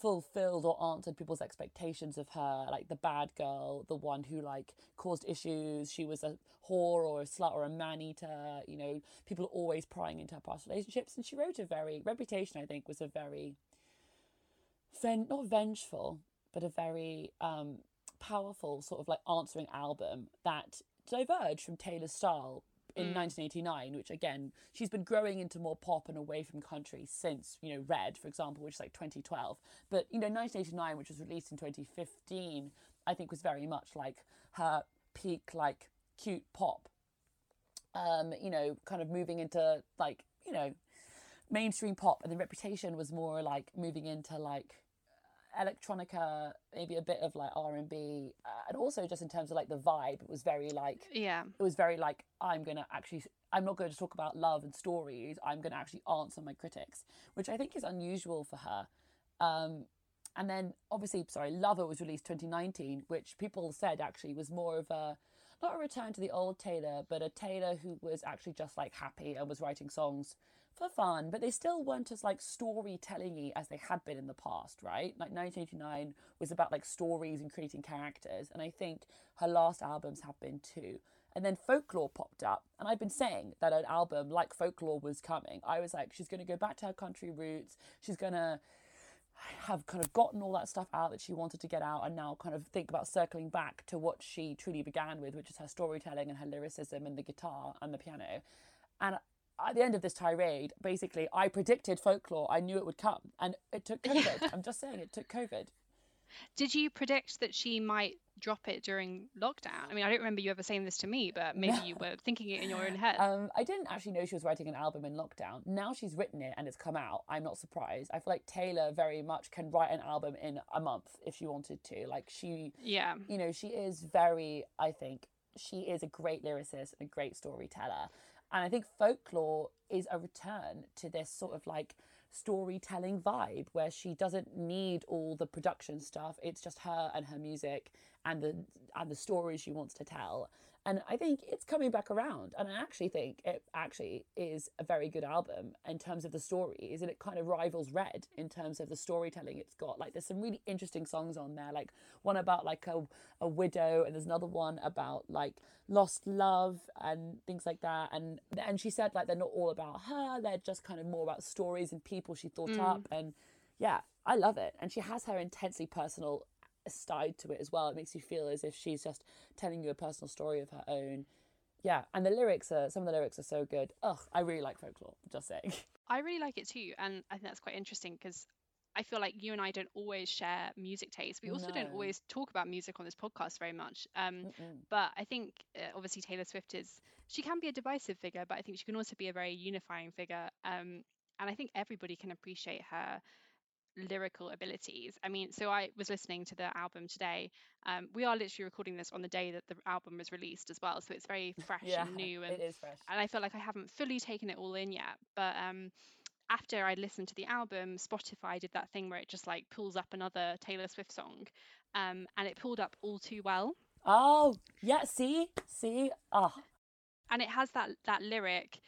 S1: fulfilled or answered people's expectations of her, like the bad girl, the one who like caused issues. She was a whore or a slut or a man eater. You know, people are always prying into her past relationships, and she wrote a very Reputation. I think was a very ven- not vengeful, but a very um, powerful sort of like answering album that diverged from Taylor's style in 1989, which again, she's been growing into more pop and away from country since, you know, Red, for example, which is like 2012. But, you know, 1989, which was released in 2015, I think was very much like her peak, like cute pop. Um, you know, kind of moving into like, you know, mainstream pop and the reputation was more like moving into like electronica maybe a bit of like r&b uh, and also just in terms of like the vibe it was very like
S2: Yeah.
S1: it was very like i'm gonna actually i'm not going to talk about love and stories i'm gonna actually answer my critics which i think is unusual for her um and then obviously sorry lover was released 2019 which people said actually was more of a not a return to the old taylor but a taylor who was actually just like happy and was writing songs for fun but they still weren't as like storytelling-y as they had been in the past right? Like 1989 was about like stories and creating characters and i think her last albums have been too. And then folklore popped up and i've been saying that an album like folklore was coming. I was like she's going to go back to her country roots. She's going to have kind of gotten all that stuff out that she wanted to get out and now kind of think about circling back to what she truly began with, which is her storytelling and her lyricism and the guitar and the piano. And at the end of this tirade, basically, I predicted folklore. I knew it would come. And it took COVID. I'm just saying, it took COVID.
S2: Did you predict that she might drop it during lockdown? I mean, I don't remember you ever saying this to me, but maybe you were thinking it in your own head.
S1: Um, I didn't actually know she was writing an album in lockdown. Now she's written it and it's come out. I'm not surprised. I feel like Taylor very much can write an album in a month if she wanted to. Like she
S2: yeah.
S1: you know, she is very, I think, she is a great lyricist and a great storyteller. And I think folklore is a return to this sort of like storytelling vibe where she doesn't need all the production stuff. It's just her and her music and the and the stories she wants to tell. And I think it's coming back around. And I actually think it actually is a very good album in terms of the stories, and it kind of rivals Red in terms of the storytelling it's got. Like there's some really interesting songs on there, like one about like a, a widow, and there's another one about like lost love and things like that. And and she said like they're not all about her; they're just kind of more about stories and people she thought
S2: Mm.
S1: up. And yeah, I love it. And she has her intensely personal side to it as well. It makes you feel as if she's just telling you a personal story of her own. Yeah, and the lyrics are some of the lyrics are so good. Ugh, I really like folklore. Just saying.
S2: I really like it too, and I think that's quite interesting because I feel like you and I don't always share music taste. We also don't always talk about music on this podcast very much. Um, but I think uh, obviously Taylor Swift is she can be a divisive figure, but I think she can also be a very unifying figure. Um, and I think everybody can appreciate her lyrical abilities. I mean, so I was listening to the album today. Um, we are literally recording this on the day that the album was released as well, so it's very fresh
S1: Yeah,
S2: and new and
S1: it is fresh.
S2: and I feel like I haven't fully taken it all in yet. But um, after I listened to the album, Spotify did that thing where it just like pulls up another Taylor Swift song, um, and it pulled up "All Too Well,"
S1: Oh, yeah. See, see. Oh,
S2: and it has that that lyric.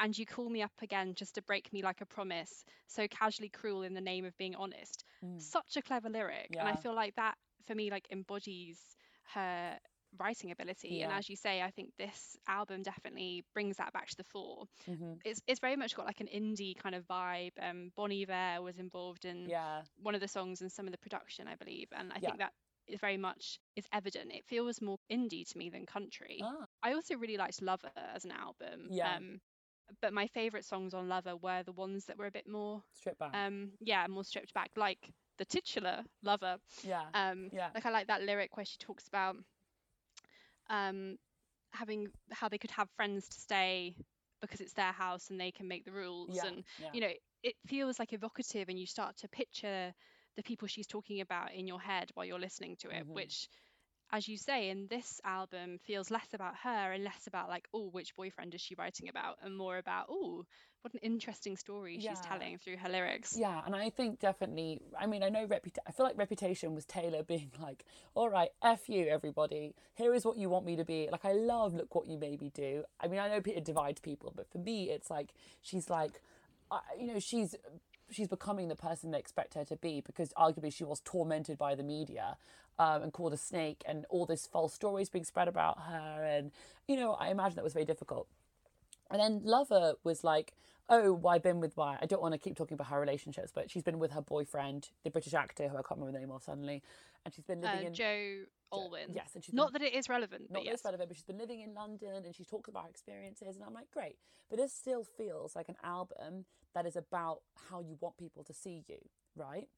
S2: And you call me up again just to break me like a promise, so casually cruel in the name of being honest.
S1: Mm.
S2: Such a clever lyric, and I feel like that for me like embodies her writing ability. And as you say, I think this album definitely brings that back to the fore.
S1: hmm
S2: it's it's very much got like an indie kind of vibe. Um, Bon Iver was involved in
S1: yeah.
S2: one of the songs and some of the production, I believe, and I
S1: Yeah.
S2: think that is very much is evident. It feels more indie to me than country.
S1: Ah,
S2: I also really liked Lover as an album.
S1: Yeah.
S2: Um, but my favourite songs on Lover were the ones that were a bit more,
S1: strip back.
S2: um, yeah, more stripped back, like the titular Lover.
S1: yeah.
S2: Um,
S1: yeah.
S2: like I like that lyric where she talks about um having how they could have friends to stay because it's their house and they can make the rules
S1: yeah.
S2: and
S1: yeah.
S2: you know it feels like evocative and you start to picture the people she's talking about in your head while you're listening to it
S1: Mhm.
S2: which as you say in this album feels less about her and less about like oh which boyfriend is she writing about and more about oh what an interesting story she's
S1: Yeah.
S2: telling through her lyrics
S1: Yeah, and I think definitely. I mean, I know reputa- I feel like Reputation was Taylor being like, "All right, f you, everybody. Here is what you want me to be." Like, I love look what you made me do. I mean, I know it divides people, but for me, it's like she's like, uh, you know, she's she's becoming the person they expect her to be because arguably she was tormented by the media um, and called a snake and all this false stories being spread about her and you know i imagine that was very difficult and then Lover was like, oh, why been with why? I don't want to keep talking about her relationships, but she's been with her boyfriend, the British actor who I can't remember the name of suddenly, and she's been living
S2: uh,
S1: in
S2: joe alwyn
S1: Yes, and she's
S2: not
S1: been,
S2: that it is relevant
S1: not
S2: yes
S1: relevant, but she's been living in London and she talks about her experiences, and I'm like, great, but this still feels like an album that is about how you want people to see you, right?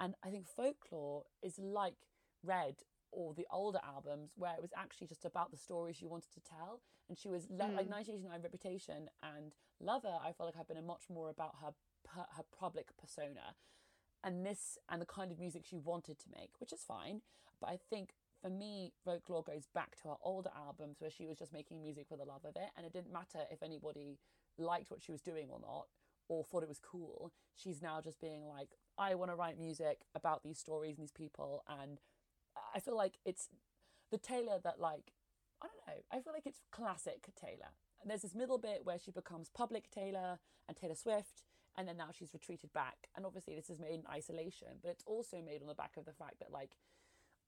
S1: And I think folklore is like Red or the older albums where it was actually just about the stories she wanted to tell. And she was le- like
S2: Mm.
S1: 1989 Reputation and Lover, I felt like I've been much more about her her, her public persona and this and the kind of music she wanted to make, which is fine. But I think for me, folklore goes back to her older albums where she was just making music for the love of it, and it didn't matter if anybody liked what she was doing or not or thought it was cool. She's now just being like, I want to write music about these stories and these people, and I feel like it's the Taylor that like I don't know. I feel like it's classic Taylor. And there's this middle bit where she becomes public Taylor and Taylor Swift, and then now she's retreated back. And obviously, this is made in isolation, but it's also made on the back of the fact that like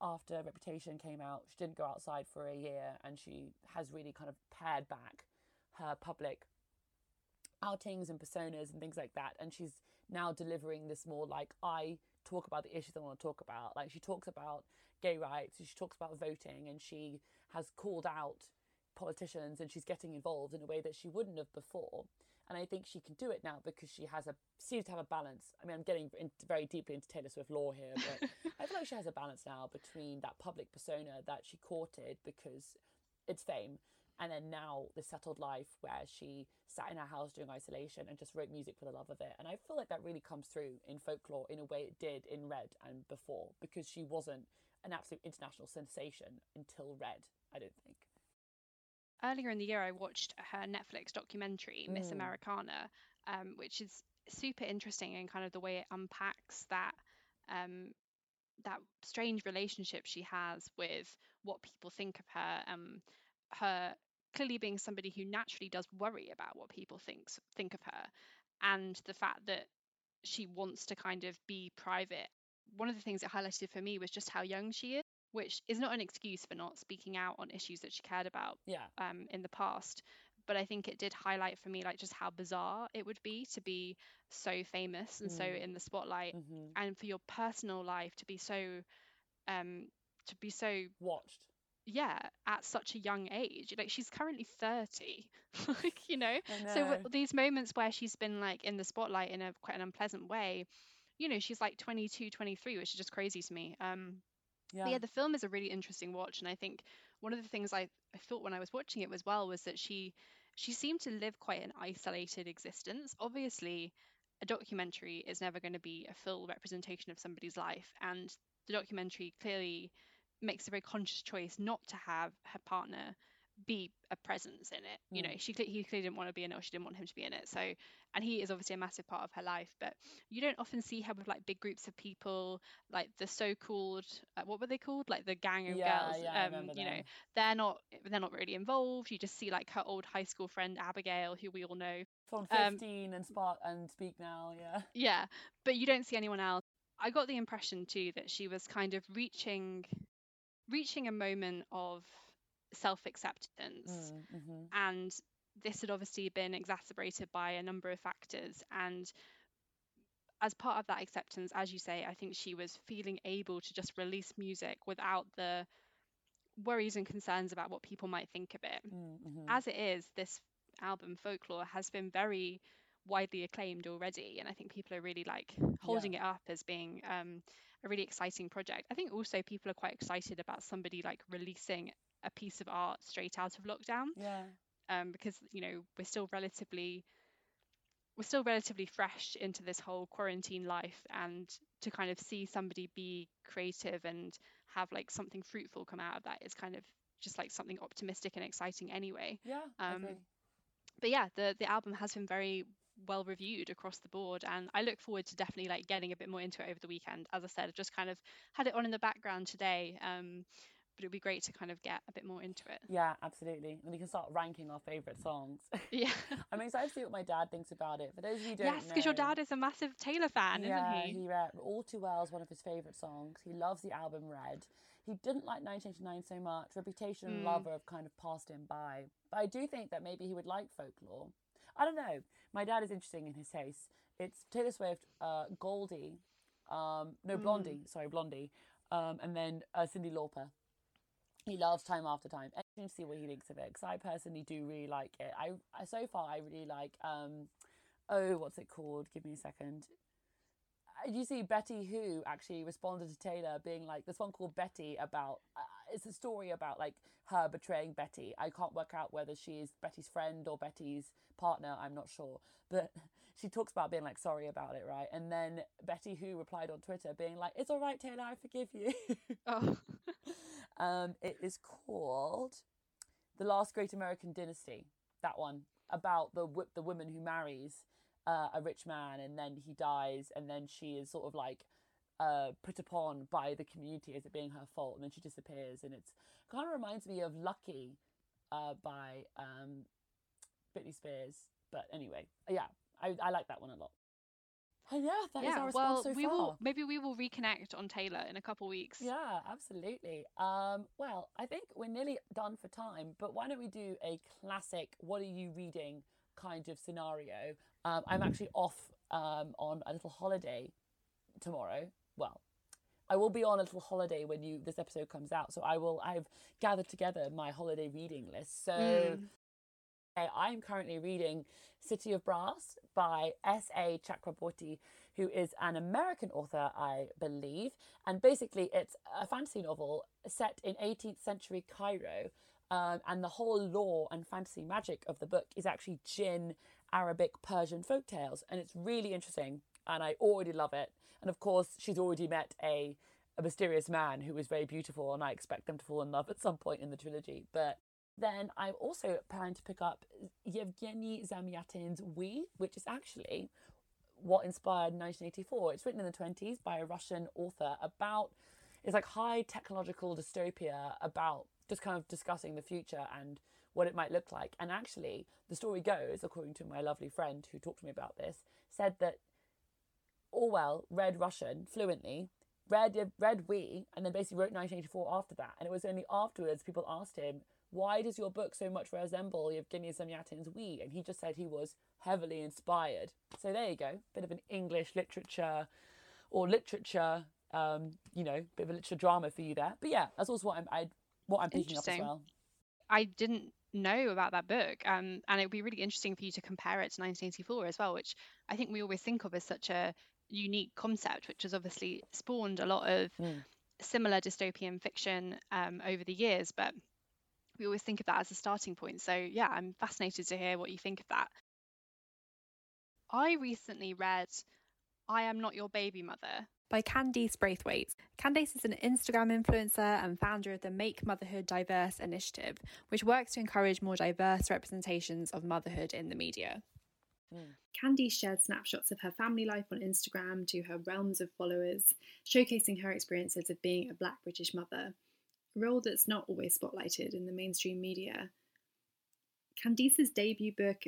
S1: after Reputation came out, she didn't go outside for a year, and she has really kind of pared back her public outings and personas and things like that. And she's now delivering this more like I talk about the issues I want to talk about. Like she talks about gay rights, she talks about voting, and she has called out politicians and she's getting involved in a way that she wouldn't have before. And I think she can do it now because she has a seems to have a balance. I mean, I'm getting into, very deeply into Taylor Swift lore here, but I feel like she has a balance now between that public persona that she courted because it's fame, and then now the settled life where she sat in her house during isolation and just wrote music for the love of it. And I feel like that really comes through in folklore in a way it did in Red and before because she wasn't an absolute international sensation until Red. I don't think.
S2: earlier in the year, I watched her Netflix documentary, Miss
S1: Mm.
S2: Americana, um, which is super interesting in kind of the way it unpacks that um, that strange relationship she has with what people think of her. Um, her clearly being somebody who naturally does worry about what people thinks think of her and the fact that she wants to kind of be private one of the things it highlighted for me was just how young she is which is not an excuse for not speaking out on issues that she cared about
S1: Yeah.
S2: um, in the past but i think it did highlight for me like just how bizarre it would be to be so famous and so
S1: Mm.
S2: in the spotlight
S1: hmm
S2: and for your personal life to be so um to be so
S1: Watched.
S2: Yeah at such a young age like she's currently 30 like you know?
S1: I
S2: so w- these moments where she's been like in the spotlight in a quite an unpleasant way you know she's like 22 23 which is just crazy to me um
S1: yeah.
S2: yeah. the film is a really interesting watch and i think one of the things I, I thought when i was watching it as well was that she she seemed to live quite an isolated existence. Obviously a documentary is never going to be a full representation of somebody's life and the documentary clearly makes a very conscious choice not to have her partner be a presence in it. You know
S1: Mm.
S2: she he clearly didn't want to be in it or she didn't want him to be in it. So and he is obviously a massive part of her life but you don't often see her with like big groups of people like the so-called uh, what were they called? Like the gang of
S1: yeah,
S2: girls
S1: yeah,
S2: um you know they're not they're not really involved. You just see like her old high school friend abigail who we all know.
S1: From
S2: um,
S1: 15 and Spark and Speak Now, yeah.
S2: yeah but you don't see anyone else. I got the impression too that she was kind of reaching reaching a moment of self-acceptance
S1: Mm, hmm
S2: and this had obviously been exacerbated by a number of factors. And as part of that acceptance as you say i think she was feeling able to just release music without the worries and concerns about what people might think of it.
S1: Hmm
S2: as it is this album folklore has been very widely acclaimed already. And i think people are really like holding it up as being um, a really exciting project i think also people are quite excited about somebody like releasing a piece of art straight out of lockdown
S1: Yeah.
S2: um, because you know we're still relatively we're still relatively fresh into this whole quarantine life and to kind of see somebody be creative and have like something fruitful come out of that is kind of just like something optimistic and exciting anyway
S1: Yeah.
S2: Um, but yeah the the album has been very well reviewed across the board and i look forward to definitely like getting a bit more into it over the weekend as i said i've just kind of had it on in the background today um but it'd be great to kind of get a bit more into it
S1: Yeah, absolutely. And we can start ranking our favourite songs.
S2: yeah
S1: I'm excited to see what my dad thinks about it. For those of you who don't
S2: yes because your dad is a massive taylor fan
S1: yeah,
S2: isn't he,
S1: he read All Too Well is one of his favourite songs. He loves the album Red. He didn't like 1989 so much. Reputation and
S2: Mm.
S1: Lover have kind of passed him by. But I do think that maybe he would like folklore. I don't know. My dad is interesting in his taste. It's Taylor Swift, uh, Goldie, um, no
S2: Mm.
S1: Blondie, sorry Blondie, um, and then uh, Cyndi Lauper. He loves Time After Time. Interesting to see what he thinks of it because I personally do really like it. I, I so far I really like um, oh what's it called? Give me a second. Uh, You see, Betty Who actually responded to Taylor, being like, "This one called Betty about uh, it's a story about like her betraying Betty. I can't work out whether she's Betty's friend or Betty's partner. I'm not sure, but she talks about being like sorry about it, right? And then Betty Who replied on Twitter, being like, "It's all right, Taylor, I forgive you."
S2: oh
S1: um, it is called "The Last Great American Dynasty." That one about the the woman who marries uh, a rich man and then he dies and then she is sort of like uh, put upon by the community as it being her fault and then she disappears and it's kind of reminds me of Lucky uh, by um, Britney Spears. But anyway, yeah, I, I like that one a lot. And yeah, that is
S2: yeah
S1: our
S2: well
S1: so
S2: we will maybe we will reconnect on taylor in a couple weeks
S1: Yeah, absolutely. Um, well, I think we're nearly done for time, but why don't we do a classic what are you reading kind of scenario? Um, I'm actually off um, on a little holiday tomorrow. Well, I will be on a little holiday when you this episode comes out, so I will I've gathered together my holiday reading list. So
S2: Mm.
S1: I'm currently reading City of Brass by S.A. Chakraborty, who is an American author, I believe. And basically, it's a fantasy novel set in 18th century Cairo. Um, and the whole lore and fantasy magic of the book is actually Jinn, Arabic, Persian folk tales. And it's really interesting. And I already love it. And of course, she's already met a, a mysterious man who is very beautiful. And I expect them to fall in love at some point in the trilogy. But then I'm also planning to pick up Yevgeny Zamyatin's We, which is actually what inspired 1984. It's written in the 20s by a Russian author about it's like high technological dystopia about just kind of discussing the future and what it might look like. And actually, the story goes, according to my lovely friend who talked to me about this, said that Orwell read Russian fluently, read read We, and then basically wrote 1984 after that. And it was only afterwards people asked him, "Why does your book so much resemble Yevgeny Zamyatin's We?" And he just said he was heavily inspired. So there you go, bit of an English literature or literature, um, you know, bit of a literature drama for you there. But yeah, that's also what I'm I, what I'm picking up as well.
S2: I didn't know about that book, um, and it would be really interesting for you to compare it to 1984 as well, which I think we always think of as such a unique concept, which has obviously spawned a lot of
S1: Mm.
S2: similar dystopian fiction um, over the years, but we always think of that as a starting point. So yeah, I'm fascinated to hear what you think of that. I recently read I Am Not Your Baby Mother
S5: by Candice Braithwaite. Candice is an Instagram influencer and founder of the Make Motherhood Diverse initiative, which works to encourage more diverse representations of motherhood in the media.
S6: Candice shared snapshots of her family life on Instagram to her realms of followers, showcasing her experiences of being a black British mother, a role that's not always spotlighted in the mainstream media. Candice's debut book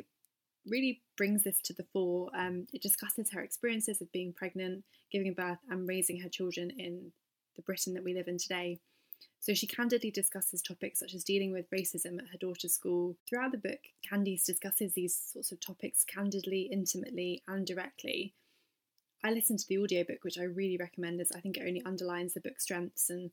S6: really brings this to the fore. Um, it discusses her experiences of being pregnant, giving birth, and raising her children in the Britain that we live in today. So she candidly discusses topics such as dealing with racism at her daughter's school. Throughout the book, Candice discusses these sorts of topics candidly, intimately, and directly. I listened to the audiobook, which I really recommend, as I think it only underlines the book's strengths and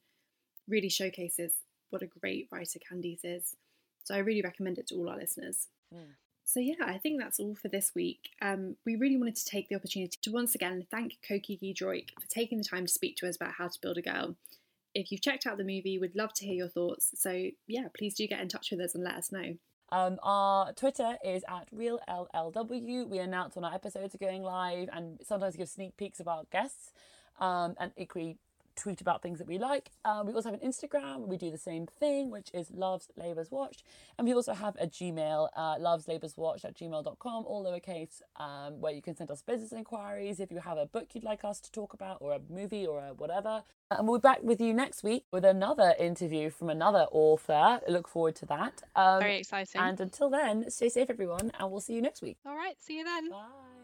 S6: really showcases what a great writer Candice is. So I really recommend it to all our listeners.
S1: Mm.
S6: So yeah, I think that's all for this week. Um, we really wanted to take the opportunity to once again thank Coky Giedroyc for taking the time to speak to us about how to build a girl. If you've checked out the movie, we'd love to hear your thoughts. So yeah, please do get in touch with us and let us know.
S1: Um, our Twitter is at RealLLW. We announce when our episodes are going live and sometimes give sneak peeks of our guests um, and equally tweet about things that we like. Um, we also have an Instagram we do the same thing, which is Loves Labours Watched. And we also have a Gmail, uh, loveslaborswatched at gmail.com, all lowercase, um, where you can send us business inquiries if you have a book you'd like us to talk about or a movie or a whatever. And we'll be back with you next week with another interview from another author. I look forward to that. Um,
S2: Very exciting.
S1: and until then, stay safe, everyone, and we'll see you next week.
S2: All right, see you then.
S1: Bye.